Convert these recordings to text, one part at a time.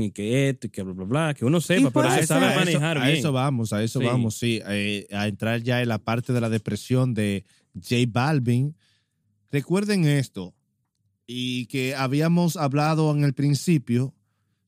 y que esto y que bla, bla, bla, que uno sepa, pero se sabe manejar a bien. eso vamos, a eso Sí. vamos, sí. eh, a entrar ya en la parte de la depresión de J Balvin. Recuerden esto, y que habíamos hablado en el principio,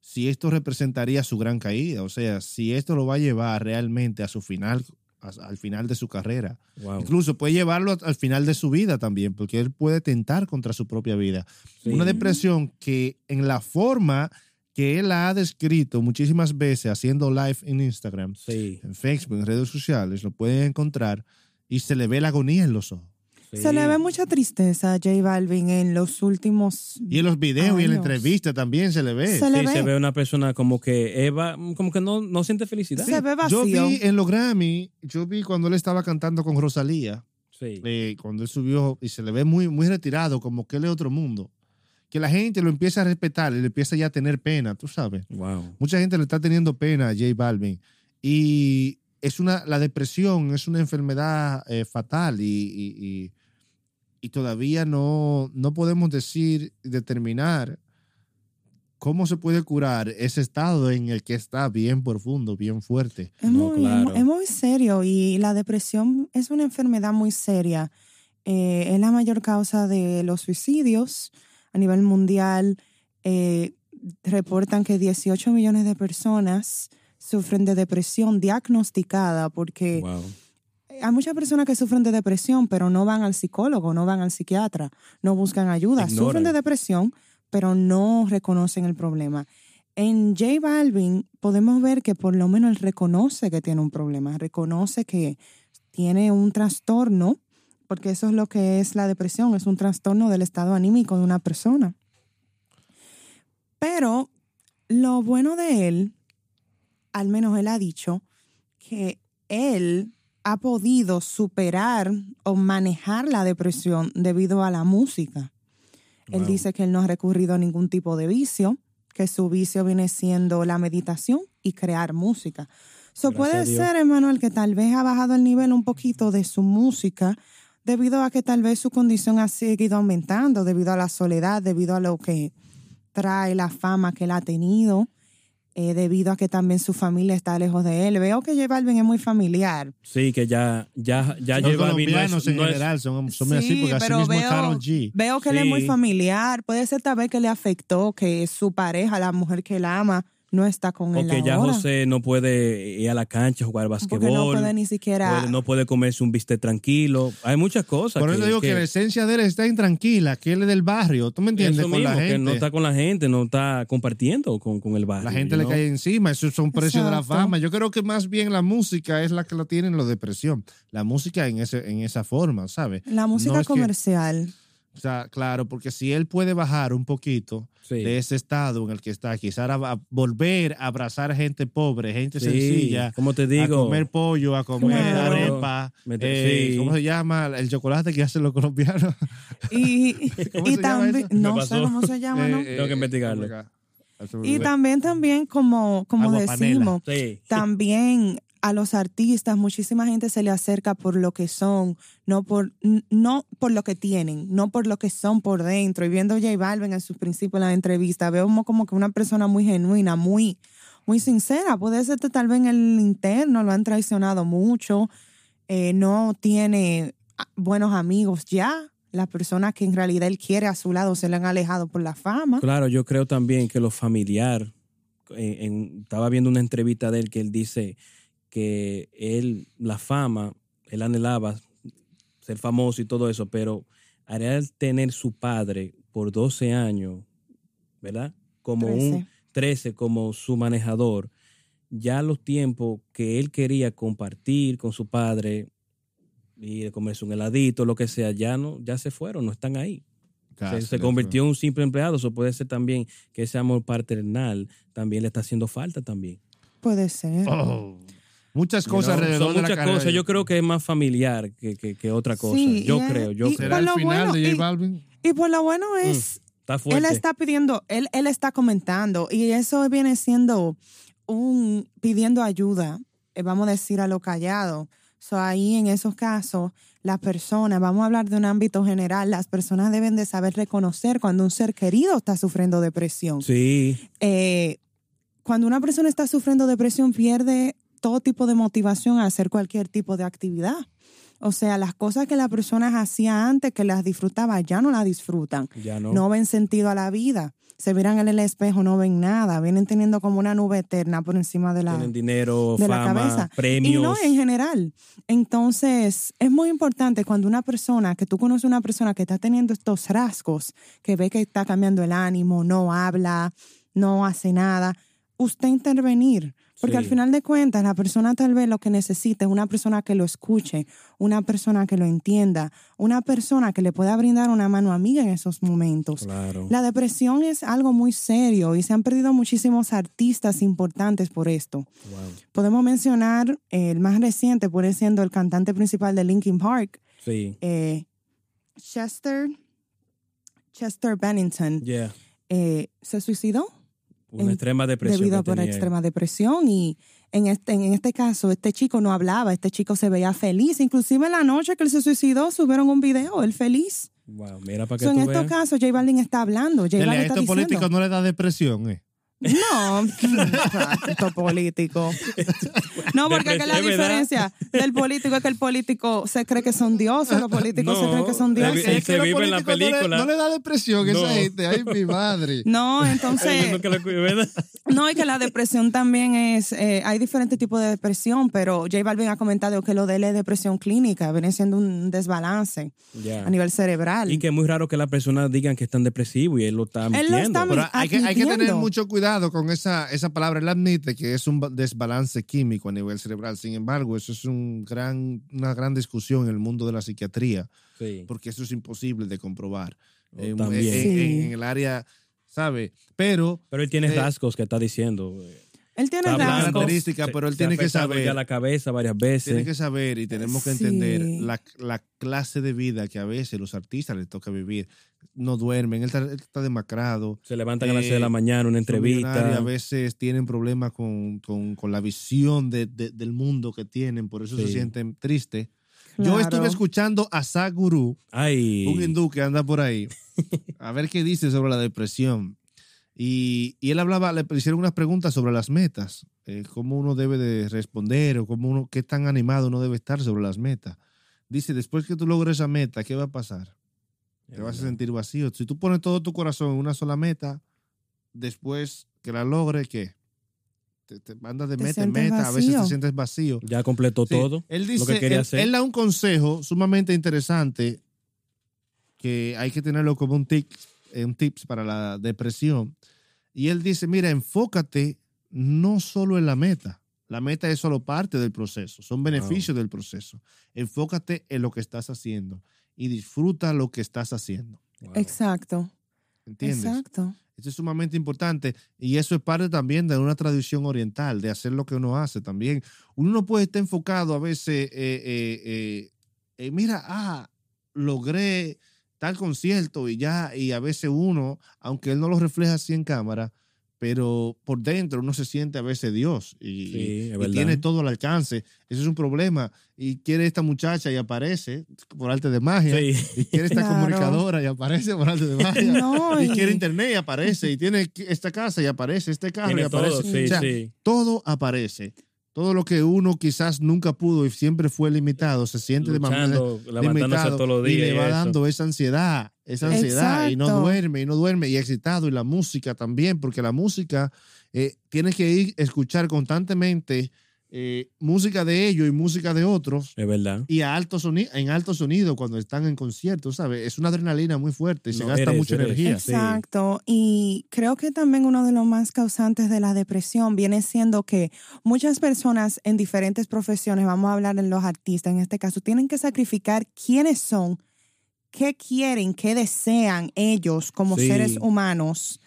si esto representaría su gran caída, o sea, si esto lo va a llevar realmente a su final, a- al final de su carrera. Wow. Incluso puede llevarlo a- al final de su vida también, porque él puede tentar contra su propia vida. Sí. Una depresión que en la forma que él la ha descrito muchísimas veces haciendo live en Instagram, Sí, en Facebook, en redes sociales, lo pueden encontrar y se le ve la agonía en los ojos. sí. Se le ve mucha tristeza a J Balvin en los últimos. Y en los videos y en la entrevista también se le ve. Se le Sí, ve. se ve una persona como que Eva, como que no, no siente felicidad. Se ve Yo vacío. vi en los Grammy, yo vi cuando él estaba cantando con Rosalía, Sí. eh, cuando él subió y se le ve muy, muy retirado, como que él es otro mundo. Que la gente lo empieza a respetar y le empieza ya a tener pena, tú sabes. Wow. Mucha gente le está teniendo pena a J Balvin. Y es una, la depresión es una enfermedad eh, fatal y, y- y- y todavía no, no podemos decir, determinar cómo se puede curar ese estado en el que está bien profundo, bien fuerte. Es, No, muy, claro. es muy serio y la depresión es una enfermedad muy seria. Eh, es la mayor causa de los suicidios a nivel mundial. Eh, reportan que 18 millones de personas sufren de depresión diagnosticada porque Wow. hay muchas personas que sufren de depresión, pero no van al psicólogo, no van al psiquiatra, no buscan ayuda. Ignoran. Sufren de depresión, pero no reconocen el problema. En J Balvin podemos ver que por lo menos él reconoce que tiene un problema, reconoce que tiene un trastorno, porque eso es lo que es la depresión, es un trastorno del estado anímico de una persona. Pero lo bueno de él, al menos él ha dicho, que él ha podido superar o manejar la depresión debido a la música. Él dice que él no ha recurrido a ningún tipo de vicio, que su vicio viene siendo la meditación y crear música. So Gracias puede ser, Emanuel, que tal vez ha bajado el nivel un poquito de su música debido a que tal vez su condición ha seguido aumentando, debido a la soledad, debido a lo que trae la fama que él ha tenido, eh, debido a que también su familia está lejos de él. Veo que J Balvin es muy familiar. Sí, que ya, ya, ya Los J Balvin no es- en no es- general son, son así, Sí, porque así mismo es veo- G. Veo que él es Sí. muy familiar. Puede ser tal vez que le afectó que su pareja, la mujer que él ama, no está con él Porque ya ahora. José no puede ir a la cancha a jugar basquetbol. porque no puede ni siquiera... puede- no puede comerse un bistec tranquilo. Hay muchas cosas. Por eso digo que, la esencia de él está intranquila, que él es del barrio, ¿tú me entiendes? eso Con la que gente. no está con la gente, no está compartiendo con, con el barrio. La gente le know? cae encima, esos son precios de la Exacto. fama. Yo creo que más bien la música es la que lo tienen los depresión. La música en ese en esa forma, ¿sabes? La música No es que- comercial. O sea, claro, porque si él puede bajar un poquito Sí. de ese estado en el que está, quizás a, a volver a abrazar gente pobre, gente Sí, sencilla, como te a digo, comer pollo, a comer Claro. arepa, eh, sí. ¿cómo se llama? El chocolate que hacen los colombianos. Y, ¿Cómo y se llama también, no sé cómo se llama, ¿no? Eh, Tengo que investigarlo. Y también, también, como, como Agua decimos, sí. también a los artistas, muchísima gente se le acerca por lo que son, no por, no por lo que tienen, no por lo que son por dentro. Y viendo a J Balvin en sus principios en la entrevista, veo como, que una persona muy genuina, muy, muy sincera. Puede ser que tal vez en el interno lo han traicionado mucho, eh, no tiene ah, buenos amigos ya. Las personas que en realidad él quiere a su lado se le han alejado por la fama. Claro, yo creo también que lo familiar, en- estaba viendo una entrevista de él que él dice que él, la fama, él anhelaba ser famoso y todo eso, pero al tener su padre por 12 años, ¿verdad? Como un 13. 13 como su manejador, ya los tiempos que él quería compartir con su padre y de comerse un heladito, lo que sea, ya no, ya se fueron, no están ahí. Se, se convirtió en un simple empleado. Eso puede ser también que ese amor paternal también le está haciendo falta también. Puede ser. Oh. Muchas You cosas know, alrededor Son de la muchas carrera cosas. Yo creo que es más familiar que, que- que otra cosa. Sí, yo creo, yo y- creo. ¿Será Por el lo final bueno, de J y- Balvin? Y por lo bueno es, Está fuerte. él está pidiendo, él, él está comentando y eso viene siendo un pidiendo ayuda, eh, vamos a decir a lo callado. So, ahí en esos casos, las personas, vamos a hablar de un ámbito general, las personas deben de saber reconocer cuando un ser querido está sufriendo depresión. Sí, Eh, cuando una persona está sufriendo depresión pierde todo tipo de motivación a hacer cualquier tipo de actividad. O sea, las cosas que la persona hacía antes, que las disfrutaba, ya no las disfrutan. Ya no. No ven sentido a la vida. Se miran en el espejo, no ven nada. Vienen teniendo como una nube eterna por encima de la, Tienen dinero, de la fama, cabeza. premios. Y no en general. Entonces, es muy importante cuando una persona, que tú conoces una persona que está teniendo estos rasgos, que ve que está cambiando el ánimo, no habla, no hace nada, usted intervenir. Porque Sí. al final de cuentas, la persona tal vez lo que necesita es una persona que lo escuche, una persona que lo entienda, una persona que le pueda brindar una mano amiga en esos momentos. Claro. La depresión es algo muy serio y se han perdido muchísimos artistas importantes por esto. Wow. Podemos mencionar eh, el más reciente, por siendo el cantante principal de Linkin Park, Sí. eh, Chester, Chester Bennington, Yeah. eh, se suicidó Una En- extrema depresión. debido a él. extrema depresión y en este, en este caso este chico no hablaba, este chico se veía feliz, inclusive en la noche que él se suicidó subieron un video, él feliz. Wow, mira para que So, en tú estos veas. casos J Balvin está hablando, J Balvin está estos diciendo, políticos no le da depresión, ¿eh? No, esto político. No, porque es que la diferencia del político es que el político se cree que son dioses, los políticos se creen que son dioses. se los vive en la políticos no le- película. No le, da depresión No. esa gente. Ay, mi madre. No, entonces, no, y que la depresión también es, eh, hay diferentes tipos de depresión, pero J Balvin ha comentado que lo de él es depresión clínica, viene siendo un desbalance a nivel cerebral. Y que es muy raro que las personas digan que están depresivos y él lo está Él lo mintiendo. está Pero hay que, hay que tener mucho cuidado con esa, esa palabra. Él admite que es un ba- desbalance químico a nivel cerebral. Sin embargo, eso es un gran, una gran discusión en el mundo de la psiquiatría, Sí. porque eso es imposible de comprobar. Oh, En- también. en- Sí. en- en el área, ¿sabe? Pero Pero él tiene Eh, rasgos que está diciendo. Él tiene rasgos. característica, se- pero él se tiene que saber. ya la cabeza varias veces. tiene que saber y tenemos que Sí. entender la, la clase de vida que a veces los artistas les toca vivir. No duermen, él está, él está demacrado. Se levantan a las 6 de Eh, la mañana, una entrevista. A veces tienen problemas con, con- con la visión de- de- del mundo que tienen, por eso se sienten tristes. Yo estuve escuchando a Saguru, Ay. un hindú que anda por ahí, a ver qué dice sobre la depresión. Y, y él hablaba, le hicieron unas preguntas sobre las metas, eh, cómo uno debe de responder o cómo uno, qué tan animado uno debe estar sobre las metas. Dice, después que tú logres esa meta, ¿qué va a pasar? Te vas a sentir vacío. Si tú pones todo tu corazón en una sola meta, después que la logres, ¿qué? Te, te andas de Te meta en sientes meta, a veces te vacío. sientes vacío. Ya completó Sí, todo. Él dice, que quería él, hacer. él da un consejo sumamente interesante que hay que tenerlo como un eh, un tips para la depresión. Y él dice, mira, enfócate no solo en la meta. La meta es solo parte del proceso, son beneficios del proceso. Enfócate en lo que estás haciendo y disfruta lo que estás haciendo. Wow. Exacto. ¿Entiendes? Exacto. Eso es sumamente importante y eso es parte también de una tradición oriental, de hacer lo que uno hace también. Uno no puede estar enfocado a veces, eh, eh, eh, eh, mira, ah, logré tal concierto y ya, y a veces uno, aunque él no lo refleja así en cámara, pero por dentro uno se siente a veces Dios y, Sí, y- es y verdad. tiene todo al alcance. Eso es un problema. Y quiere esta muchacha y aparece por arte de magia. Sí. Y quiere esta Claro. comunicadora y aparece por arte de magia No, y y- quiere internet y aparece, y tiene esta casa y aparece, este carro y aparece. todo, sí, o sea, sí. todo aparece. Todo lo que uno quizás nunca pudo y siempre fue limitado, se siente de manera Luchando, limitado todos los y días. le va y dando esa ansiedad, esa ansiedad y no duerme y no duerme y excitado y la música también, porque la música eh, tienes que ir a escuchar constantemente eh, música de ellos y música de otros Es verdad. y a alto sonido, en alto sonido cuando están en conciertos, ¿sabes? Es una adrenalina muy fuerte y se gasta eres, mucha eres. energía. Exacto. Y creo que también uno de los más causantes de la depresión viene siendo que muchas personas en diferentes profesiones, vamos a hablar en los artistas en este caso, tienen que sacrificar quiénes son, qué quieren, qué desean ellos como Sí. seres humanos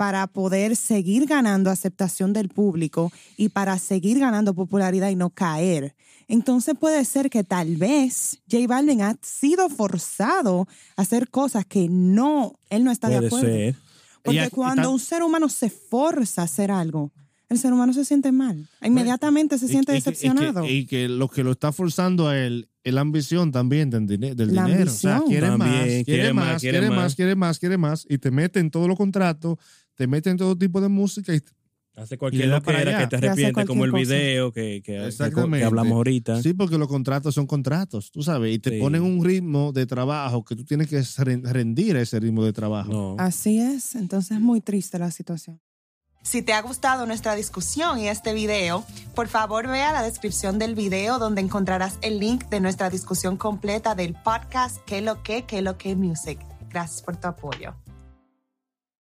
para poder seguir ganando aceptación del público y para seguir ganando popularidad y no caer. Entonces puede ser que tal vez J Balvin ha sido forzado a hacer cosas que no, él no está de Puede acuerdo. ser. Porque Y cuando está- un ser humano se forza a hacer algo, el ser humano se siente mal. Inmediatamente se siente y que- y que- decepcionado. Y que, lo que lo está forzando a él es la ambición también del, del La dinero. O sea, quiere También, más, quiere, quiere más, más, quiere quiere más. quiere más, quiere más. Y te mete en todos los contratos, te mete en todo tipo de música y, Hace cualquier le da lo que te arrepientes, como el cosa. video que, que, hablamos ahorita. Sí, porque los contratos son contratos, tú sabes, y te Sí. ponen un ritmo de trabajo que tú tienes que ren- rendir a ese ritmo de trabajo. No. Así es, entonces es muy triste la situación. Si te ha gustado nuestra discusión y este video, por favor ve a la descripción del video donde encontrarás el link de nuestra discusión completa del podcast ¿Qué lo que, qué lo que music? Gracias por tu apoyo.